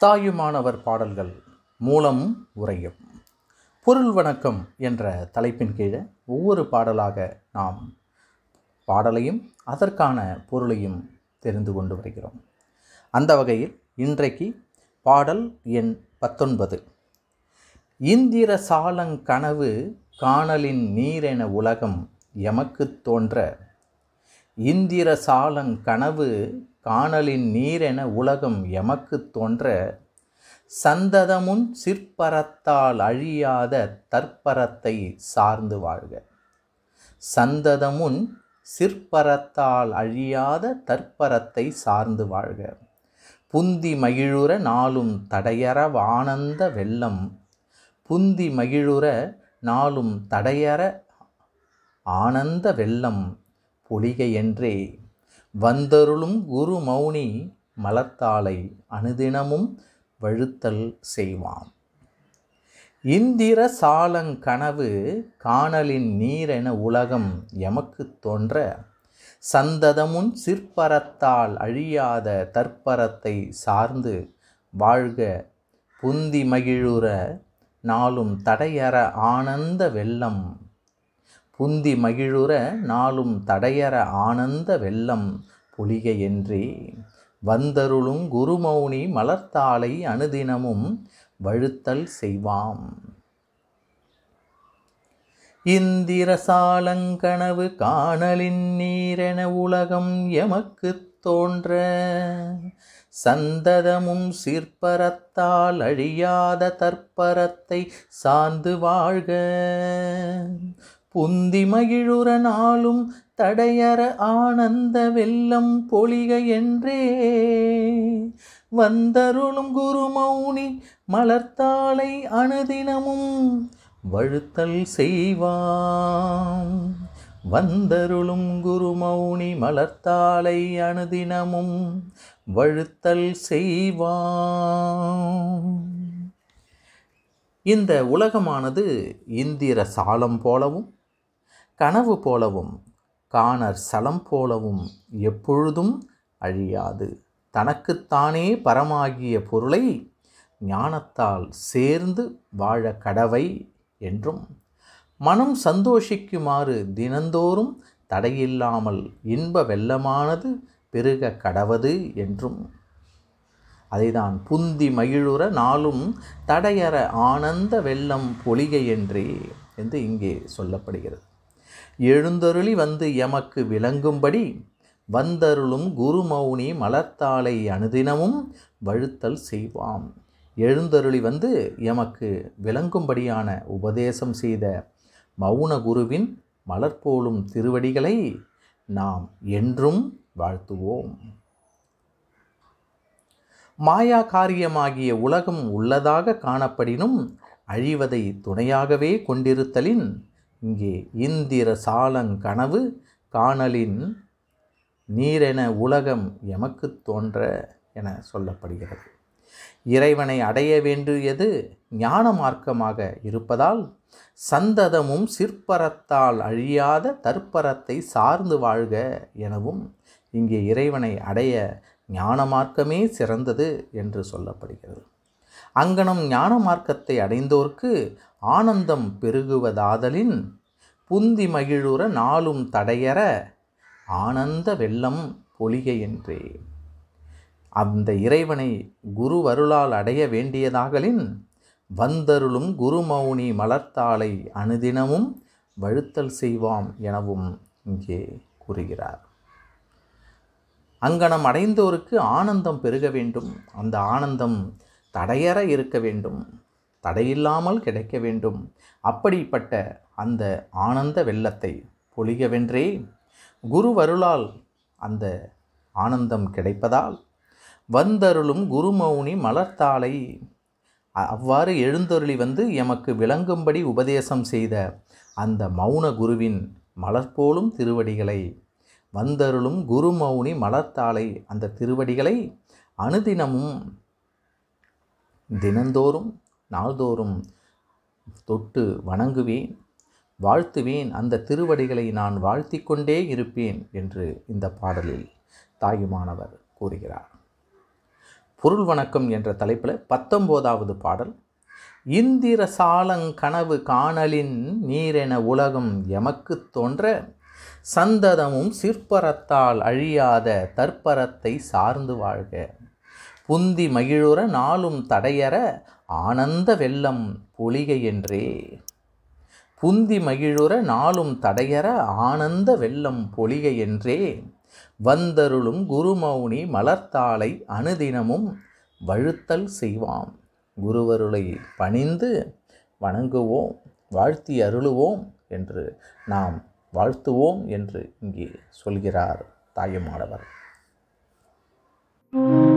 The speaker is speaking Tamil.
தாயுமானவர் பாடல்கள் மூலம் உரையும். பொருள் வணக்கம் என்ற தலைப்பின் கீழே ஒவ்வொரு பாடலாக நாம் பாடலையும் அதற்கான பொருளையும் தெரிந்து கொண்டு வருகிறோம். அந்த வகையில் இன்றைக்கு பாடல் எண் பத்தொன்பது. இந்திர சாலங் கனவு காணலின் நீரென உலகம் எமக்குத் தோன்ற. இந்திர சாலங் கனவு காணலின் நீரென உலகம் எமக்குத் தோன்ற சந்ததமுன் சிற்பரத்தால் அழியாத தற்பரத்தை சார்ந்து வாழ்க. சந்ததமுன் சிற்பரத்தால் அழியாத தற்பரத்தை சார்ந்து வாழ்க. புந்தி மகிழுற நாளும் தடையற ஆனந்த வெள்ளம். புந்தி மகிழுற நாளும் தடையற ஆனந்த வெள்ளம். பொலிக என்றே வந்தருளும் குரு மௌனி மலர்த்தாளை அனுதினமும் வழுத்தல் செய்வாம் இந்திர சாலங்கனவு காணலின் நீரென உலகம் எமக்குத் தோன்ற சந்ததமுன் சிற்பரத்தால் அழியாத தற்பரத்தை சார்ந்து வாழ்க புந்தி மகிழுற நாளும் தடையற ஆனந்த வெள்ளம் புந்தி மகிழுற நாளும் தடையற ஆனந்த வெள்ளம் பொலிக என்றே. வந்தருளும் குருமௌனி மலர்த்தாளை அனுதினமும் வழுத்தல் செய்வாம். இந்திர சாலங்கனவு காணலின் நீரென உலகம் எமக்குத் தோன்ற. சந்ததமும் சிற்பரத்தால் அழியாத தற்பரத்தை சார்ந்து வாழ்க. புந்தி மகிழுற நாளும் தடையற ஆனந்த வெல்லம் பொழிக என்றே. வந்தருளும் குருமௌனி மலர்த்தாளை அணுதினமும் வழுத்தல் செய்வாம். வந்தருளும் குருமௌனி மலர்த்தாளை அணுதினமும் வழுத்தல் செய்வாம். இந்த உலகமானது இந்திர சாலம் போலவும் கனவு போலவும் காணர் சலம் போலவும் எப்பொழுதும் அழியாது. தனக்குத்தானே பரமாகிய பொருளை ஞானத்தால் சேர்ந்து வாழ கடவை என்றும் மனம் சந்தோஷிக்குமாறு தினந்தோறும் தடையில்லாமல் இன்ப வெள்ளமானது பெருக கடவது என்றும் அதைதான் புந்தி மகிழுற நாளும் தடையற ஆனந்த வெள்ளம் பொலிகை என்றே என்று இங்கே சொல்லப்படுகிறது. எழுந்தருளி வந்து எமக்கு விளங்கும்படி வந்தருளும் குருமௌனி மலர்த்தாளை அனுதினமும் வழுத்தல் செய்வாம். எழுந்தருளி வந்து எமக்கு விளங்கும்படியான உபதேசம் செய்த மௌன குருவின் மலர்போலும் திருவடிகளை நாம் என்றும் வாழ்த்துவோம். மாயா காரியமாகிய உலகம் உள்ளதாக காணப்படினும் அழிவதை துணையாகவே கொண்டிருத்தலின் இங்கே இந்திர சாலங்கனவு காணலின் நீரென உலகம் எமக்குத் தோன்ற என சொல்லப்படுகிறது. இறைவனை அடைய வேண்டியது ஞான மார்க்கமாக இருப்பதால் சந்ததமும் சிற்பரத்தால் அழியாத தற்பரத்தை சார்ந்து வாழ்க எனவும் இங்கே இறைவனை அடைய ஞான மார்க்கமே சிறந்தது என்று சொல்லப்படுகிறது. அங்கனம் ஞான மார்க்கத்தை அடைந்தோர்க்கு ஆனந்தம் பெருகுவதாதலின் புந்தி மகிழுற நாளும் தடையற ஆனந்த வெள்ளம் பொலிக என்றே. அந்த இறைவனை குருவருளால் அடைய வேண்டியதாகலின் வந்தருளும் குருமௌனி மலர்த்தாளை அணுதினமும் வழுத்தல் செய்வாம் எனவும் இங்கே கூறுகிறார். அங்கனம் அடைந்தோருக்கு ஆனந்தம் பெருக வேண்டும். அந்த ஆனந்தம் தடையற இருக்க வேண்டும். தடையில்லாமல் கிடைக்க வேண்டும். அப்படிப்பட்ட அந்த ஆனந்த வெள்ளத்தை பொழியவென்றே குருவருளால் அந்த ஆனந்தம் கிடைப்பதால் வந்தருளும் குருமௌனி மலர்த்தாளை அவ்வாறு எழுந்தருளி வந்து எமக்கு விளங்கும்படி உபதேசம் செய்த அந்த மௌன குருவின் மலர்போலும் திருவடிகளை வந்தருளும் குருமௌனி மலர்த்தாளை அந்த திருவடிகளை அனுதினமும் தினந்தோறும் நாள்தோறும் தொட்டு வணங்குவேன் வாழ்த்துவேன் அந்த திருவடிகளை நான் வாழ்த்திக் கொண்டே இருப்பேன் என்று இந்த பாடலில் தாயுமானவர் கூறுகிறார். பொருள் வணக்கம் என்ற தலைப்பில் பத்தொம்போதாவது பாடல் இந்திர சாலங்கனவு காணலின் நீரென உலகம் எமக்கு தோன்ற சந்ததமும் சிற்பரத்தால் அழியாத தற்பரத்தை சார்ந்து வாழ்க. புந்தி மகிழுற நாளும் தடையற ஆனந்த வெள்ளம் பொலிகை என்றே புந்தி மகிழுற நாளும் தடையற ஆனந்த வெள்ளம் பொலிகை என்றே வந்தருளும் குருமௌனி மலர்த்தாளை அனுதினமும் வழுத்தல் செய்வாம். குருவருளை பணிந்து வணங்குவோம் வாழ்த்தி அருளுவோம் என்று நாம் வாழ்த்துவோம் என்று இங்கே சொல்கிறார் தாயுமானவர் thank you